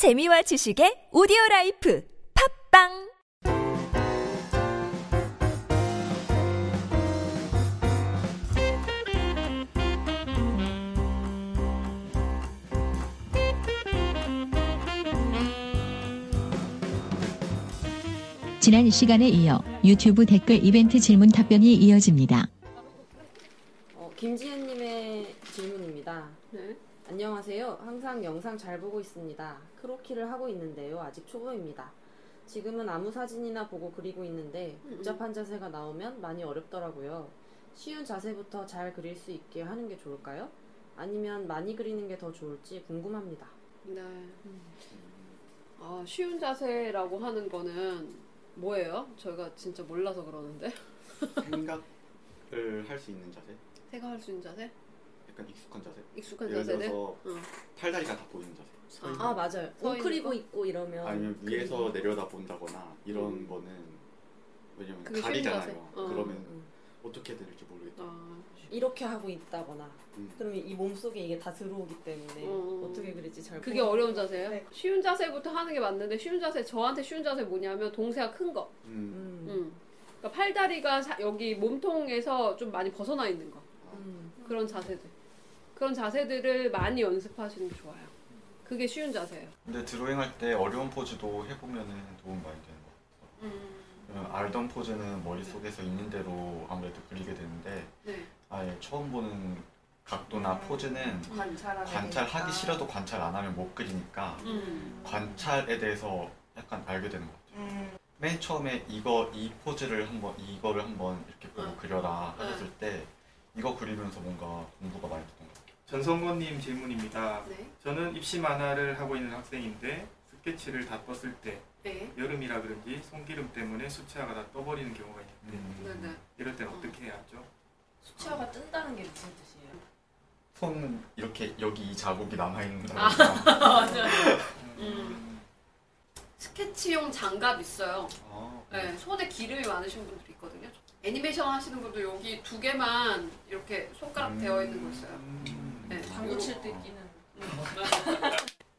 재미와 지식의 오디오 라이프 팟빵 지난 시간에 이어 유튜브 댓글 이벤트 질문 답변이 이어집니다. 어, 김지은님의 질문입니다. 네. 안녕하세요. 항상 영상 잘 보고 있습니다. 크로키를 하고 있는데요. 아직 초보입니다. 지금은 아무 사진이나 보고 그리고 있는데 복잡한 자세가 나오면 많이 어렵더라고요. 쉬운 자세부터 잘 그릴 수 있게 하는 게 좋을까요? 아니면 많이 그리는 게 더 좋을지 궁금합니다. 네. 아, 쉬운 자세라고 하는 거는 뭐예요? 저희가 진짜 몰라서 그러는데. 생각을 할 수 있는 자세, 생각할 수 있는 자세? 약간 익숙한 자세. 익숙한 예를? 들어서 응. 팔다리가 다 보이는. 서 있는 아 맞아요. 서 웅크리고 있고 이러면 아니면 위에서 그리고- 내려다 본다거나 이런 음. 거는 왜냐면 그게 쉬운 가리잖아요. 자세. 어. 그러면 음. 어떻게 될지 모르겠다. 아, 이렇게 하고 있다거나 음. 그러면 이 몸속에 이게 다 들어오기 때문에 어. 어 떻게 그릴지 잘 그게 모르겠어요. 어려운 자세예요? 네. 쉬운 자세부터 하는 게 맞는데 쉬운 자세 저한테 쉬운 자세 뭐냐면 동세가 큰 거. 음. 음. 음. 그러니까 팔다리가 사- 여기 몸통에서 좀 많이 벗어나 있는 거. 음. 그런 자세들. 그런 자세들을 많이 연습하시는 게 좋아요. 그게 쉬운 자세예요. 근데 드로잉 할 때 어려운 포즈도 해보면은 도움 많이 되는 것 같아요. 음. 알던 포즈는 머릿속에서 있는 대로 아무래도 그리게 되는데 네. 아예 처음 보는 각도나 포즈는 관찰하게 관찰하기. 싫어도 관찰 안 하면 못 그리니까 음. 관찰에 대해서 약간 알게 되는 것 같아요. 맨 처음에 이거 이 포즈를 한번 이거를 한번 이렇게 보고 응. 그려라 응. 하셨을 때 이거 그리면서 뭔가 공부가 많이 됐던 것 같아요. 전성건님 질문입니다. 네. 저는 입시 만화를 하고 있는 학생인데 스케치를 다 떴을 때 네. 여름이라 그런지 손기름 때문에 수채화가 다 떠버리는 경우가 있는데 음. 네네. 이럴 땐 어떻게 해야 하죠? 수채화가 뜬다는 게 무슨 뜻이에요? 손 이렇게 여기 이 자국이 남아 있는 아. 거니까. 음. 스케치용 장갑 있어요. 아, 네, 손에 기름이 많으신 분들 있거든요. 애니메이션 하시는 분도 여기 두 개만 이렇게 손가락 되어 있는 거 있어요. 네, 방구 칠 때 끼는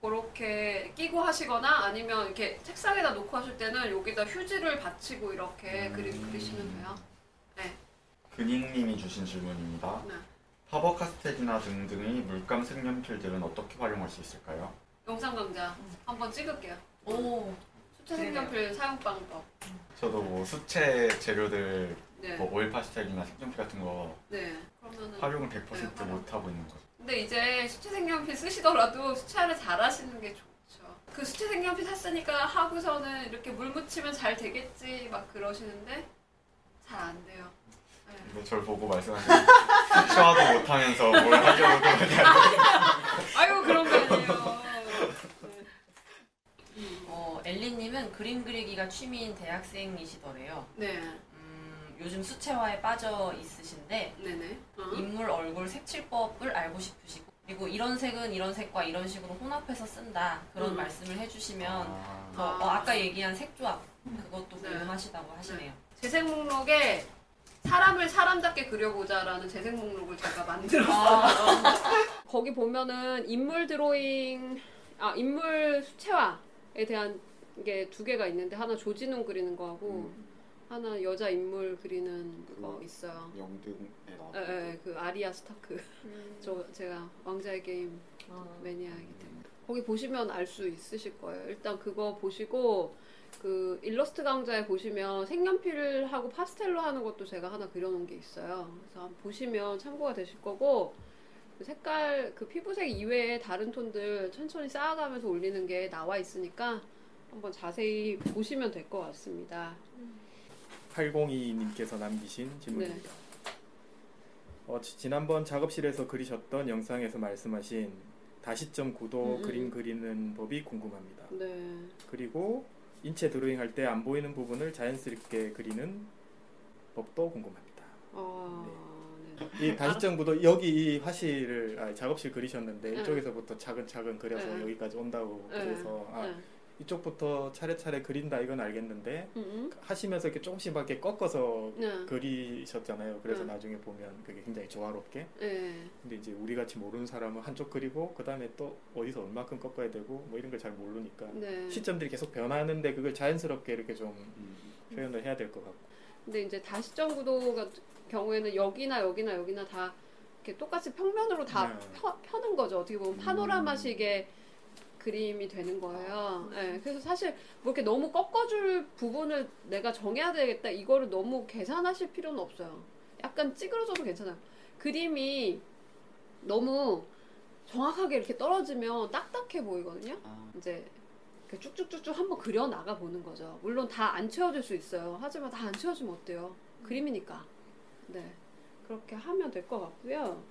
그렇게 끼고 하시거나 아니면 이렇게 책상에다 놓고 하실 때는 여기다 휴지를 받치고 이렇게 음. 그림 그리시면 돼요. 근익님이 주신 질문입니다. 네. 파버 카스텔이나 등등의 물감 색연필들은 어떻게 활용할 수 있을까요? 영상 강좌 한번 찍을게요. 오 수채 색연필 사용 방법. 저도 뭐 수채 재료들 네. 뭐 오일 파스텔이나 색연필 같은 거 네. 그러면은 활용을 100% 네, 활용. 못 하고 있는 거죠. 근데 이제 수채 색연필 쓰시더라도 수채화를 잘 하시는 게 좋죠. 그 수채 색연필 샀으니까 하고서는 이렇게 물 묻히면 잘 되겠지 막 그러시는데 잘 안 돼요. 네. 저를 보고 말씀하시는 수화도 못하면서 뭘 하려고 그러냐. 아유 그런 거 아니에요. 어, 엘리님은 그림 그리기가 취미인 대학생이시더래요. 네. 음, 요즘 수채화에 빠져 있으신데 네네. 어? 인물 얼굴 색칠법을 알고 싶으시고 그리고 이런 색은 이런 색과 이런 식으로 혼합해서 쓴다 그런 음. 말씀을 해주시면 아, 더 어, 아까 얘기한 색조합 그것도 네. 궁금하시다고 하시네요. 재생 목록에 사람을 사람답게 그려보자라는 재생 목록을 제가 만들었어요. 거기 보면은 인물 드로잉, 아 인물 수채화에 대한 게 두 개가 있는데 하나 조진웅 그리는 거하고 하나 여자 인물 그리는 거 있어요. 영등에 나왔던 예, 예, 그 아리아 스타크. 저 제가 왕자의 게임 어. 매니아이기 때문에 거기 보시면 알 수 있으실 거예요. 일단 그거 보시고 그 일러스트 강좌에 보시면 색연필하고 파스텔로 하는 것도 제가 하나 그려놓은 게 있어요. 그래서 한번 보시면 참고가 되실 거고 그 색깔 그 피부색 이외에 다른 톤들 천천히 쌓아가면서 올리는 게 나와 있으니까 한번 자세히 보시면 될 것 같습니다. 802님께서 남기신 질문입니다. 어, 지- 지난번 작업실에서 그리셨던 영상에서 말씀하신 다시점 구도 음, 음. 그림 그리는 법이 궁금합니다. 네. 그리고 인체 드로잉 할 때 안 보이는 부분을 자연스럽게 그리는 법도 궁금합니다. 아, 네. 이 다시점 구도 여기 이 화실을 아, 작업실 그리셨는데 네. 이쪽에서부터 차근차근 그려서 네. 여기까지 온다고 네. 그래서 아, 네. 이쪽부터 차례차례 그린다 이건 알겠는데 음, 하시면서 이렇게 조금씩 밖에 꺾어서 음. 네. 그리셨잖아요. 그래서 음. 나중에 보면 그게 굉장히 조화롭게. 네. 근데 이제 우리 같이 모르는 사람은 한쪽 그리고 그 다음에 또 어디서 얼마큼 꺾어야 되고 뭐 이런 걸 잘 모르니까 네. 시점들이 계속 변하는데 그걸 자연스럽게 이렇게 좀 음. 표현을 해야 될 것 같고. 근데 이제 다시점 구도 같은 경우에는 여기나 여기나 여기나 다 이렇게 똑같이 평면으로 다 네. 펴, 펴는 거죠. 어떻게 보면 파노라마식의 그림이 되는 거예요. 예, 그래서 사실 뭐 이렇게 너무 꺾어줄 부분을 내가 정해야 되겠다 이거를 너무 계산하실 필요는 없어요. 약간 찌그러져도 괜찮아요. 그림이 너무 정확하게 이렇게 떨어지면 딱딱해 보이거든요. 아, 이제 쭉쭉쭉쭉 한번 그려 나가 보는 거죠. 물론 다 안 채워질 수 있어요. 하지만 다 안 채워지면 어때요? 그림이니까. 네. 그렇게 하면 될 것 같고요.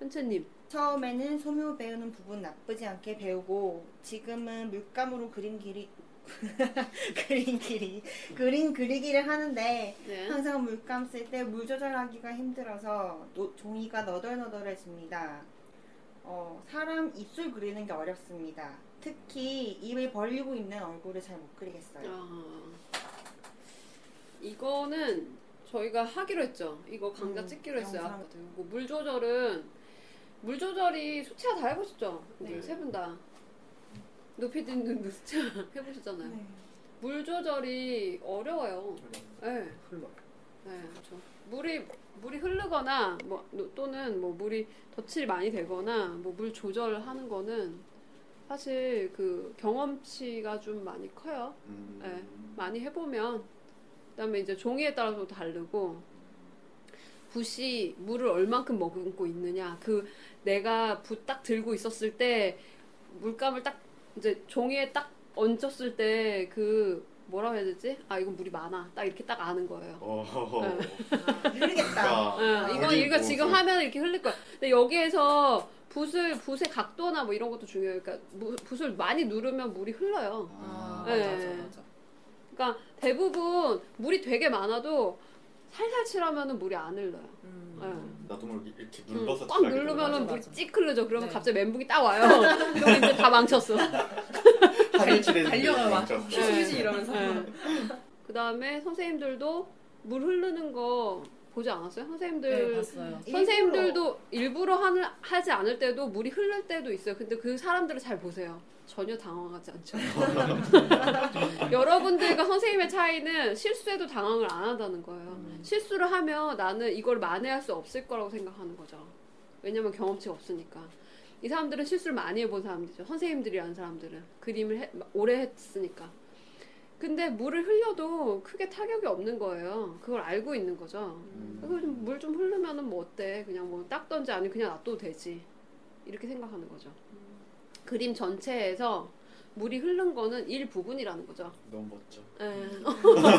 현채님. 처음에는 소묘 배우는 부분 나쁘지 않게 배우고 지금은 물감으로 그림 길이 그림 길이 그림 그리기를 하는데 네. 항상 물감 쓸 때 물 조절하기가 힘들어서 노- 종이가 너덜너덜해집니다. 어, 사람 입술 그리는 게 어렵습니다. 특히 입을 벌리고 있는 얼굴을 잘 못 그리겠어요. 아, 이거는 저희가 하기로 했죠. 이거 강좌 음, 찍기로 했어요. 영상. 아까도. 뭐 물 조절은 물 조절이 수채화 다 해보셨죠? 네. 세 분 다. 노피디님도 수채화 해보셨잖아요. 네. 물 조절이 어려워요. 네. 흘러. 네, 그렇죠. 물이 물이 흐르거나 뭐 노- 또는 뭐 물이 덧칠이 많이 되거나 뭐 물 조절하는 거는 사실 그 경험치가 좀 많이 커요. 음. 네, 많이 해보면 그다음에 이제 종이에 따라서 다르고 붓이 물을 얼만큼 머금고 있느냐 그 내가 붓 딱 들고 있었을 때 물감을 딱 이제 종이에 딱 얹었을 때 그 뭐라고 해야 되지? 아 이건 물이 많아 딱 이렇게 딱 아는 거예요. 어. 네. 아, 모르겠다. 어, 아, 이건 이거 뭐 지금 그- 하면 이렇게 흘릴 거야. 근데 여기에서 붓을 붓의 각도나 뭐 이런 것도 중요해요. 그러니까 무- 붓을 많이 누르면 물이 흘러요. 아, 네. 맞아, 맞아. 그러니까 대부분 물이 되게 많아도 살살 칠하면은 물이 안 흘러요. 음. 네. 나도 모르게 이렇게 음, 눌러서 꽉 칠하게 누르면은 맞아, 물이 맞아. 찌 흐르죠. 그러면 네. 갑자기 멘붕이 딱 와요. 그럼 이제 다 망쳤어. 하늘 칠했는데 달려가 막 망쳤어. 휴지 이러면서. 그 다음에 선생님들도 물 흐르는 거 보지 않았어요? 선생님들 네, 봤어요. 선생님들도 일부러 하는, 하지 않을 때도 물이 흐를 때도 있어요. 근데 그 사람들을 잘 보세요. 전혀 당황하지 않죠. 여러분들과 선생님의 차이는 실수해도 당황을 안 한다는 거예요. 음. 실수를 하면 나는 이걸 만회할 수 없을 거라고 생각하는 거죠. 왜냐면 경험치가 없으니까. 이 사람들은 실수를 많이 해본 사람들이죠. 선생님들이라는 사람들은. 그림을 해- 오래 했으니까. 근데 물을 흘려도 크게 타격이 없는 거예요. 그걸 알고 있는 거죠. 음. 그래서 물좀 흐르면은 뭐 어때? 그냥 뭐 닦던지 아니면 그냥 놔둬도 되지. 이렇게 생각하는 거죠. 그림 전체에서 물이 흐른 거는 일부분이라는 거죠. 너무 멋져. 예.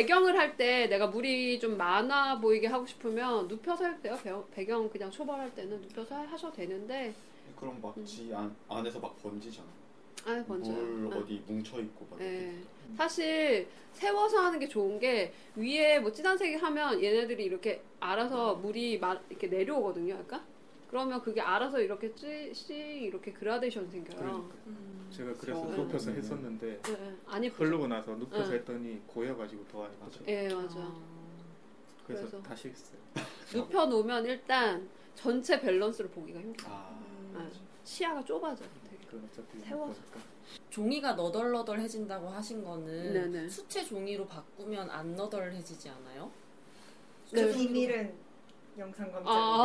어, 배경을 할 때 내가 물이 좀 많아 보이게 하고 싶으면 눕혀서 할 때요. 배- 배경 그냥 초벌할 때는 눕혀서 하- 하셔도 되는데 그럼 음. 막지 안, 안에서 막 번지잖아. 아 번져요. 물 아. 어디 뭉쳐 있고 막. 예. 이렇게. 사실 세워서 하는 게 좋은 게 위에 뭐 진한 색이 하면 얘네들이 이렇게 알아서 물이 막 이렇게 내려오거든요. 약간 그러면 그게 알아서 이렇게 찌씩 이렇게 그라데이션 생겨요. 그러니까. 음. 제가 그래서 어. 높여서 했었는데 예, 예. 안 예쁘죠? 흐르고 나서 눕혀서 네. 했더니 고여가지고 더 안 예쁘죠. 예, 맞아. 아. 그래서, 그래서. 다시 했어요. 눕혀 놓으면 일단 전체 밸런스를 보기가 힘들어요. 아. 예. 시야가 좁아져. 되게. 세워서. 종이가 너덜너덜해진다고 하신 거는 네네. 수채 종이로 바꾸면 안 너덜해지지 않아요? 그 네. 비밀은 영상 검색. 아,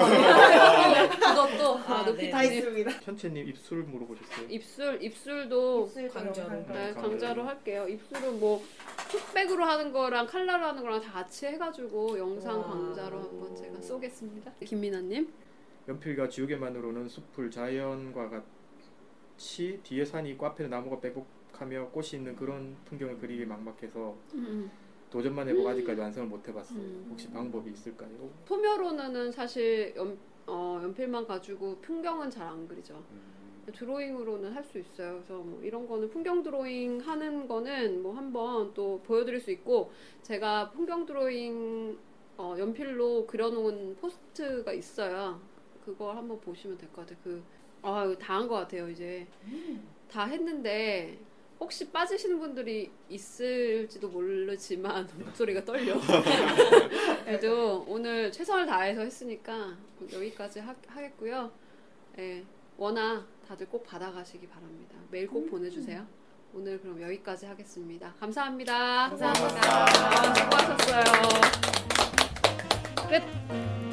그것도 아, 아, 높이 네. 다 있습니다. 현채님 입술 물어보셨어요? 입술 입술도. 영상 네. 강좌로 할게요. 입술은 뭐 흑백으로 하는 거랑 칼라로 하는 거랑 다 같이 해가지고 영상 와. 강좌로 한번 제가 쏘겠습니다. 김민아님. 연필과 지우개만으로는 숲을 자연과 같이 뒤에 산이 있고 앞에 나무가 빼곡하며 꽃이 있는 그런 풍경을 그리기 막막해서 음. 도전만 해보고 아직까지 완성을 못 해봤어요. 음. 혹시 방법이 있을까요? 포묘로는 사실 연, 어, 연필만 가지고 풍경은 잘 안 그리죠. 음. 드로잉으로는 할 수 있어요. 그래서 뭐 이런 거는 풍경 드로잉 하는 거는 뭐 한번 또 보여드릴 수 있고 제가 풍경 드로잉 어, 연필로 그려놓은 포스트가 있어요. 그걸 한번 보시면 될 것 같아요. 그 아, 다 한 것 같아요, 이제. 다 했는데, 혹시 빠지시는 분들이 있을지도 모르지만, 목소리가 떨려. 그래도 오늘 최선을 다해서 했으니까 여기까지 하, 하겠고요. 예, 원화 다들 꼭 받아가시기 바랍니다. 메일 꼭 보내주세요. 오늘 그럼 여기까지 하겠습니다. 감사합니다. 감사합니다. 수고하셨어요. 끝.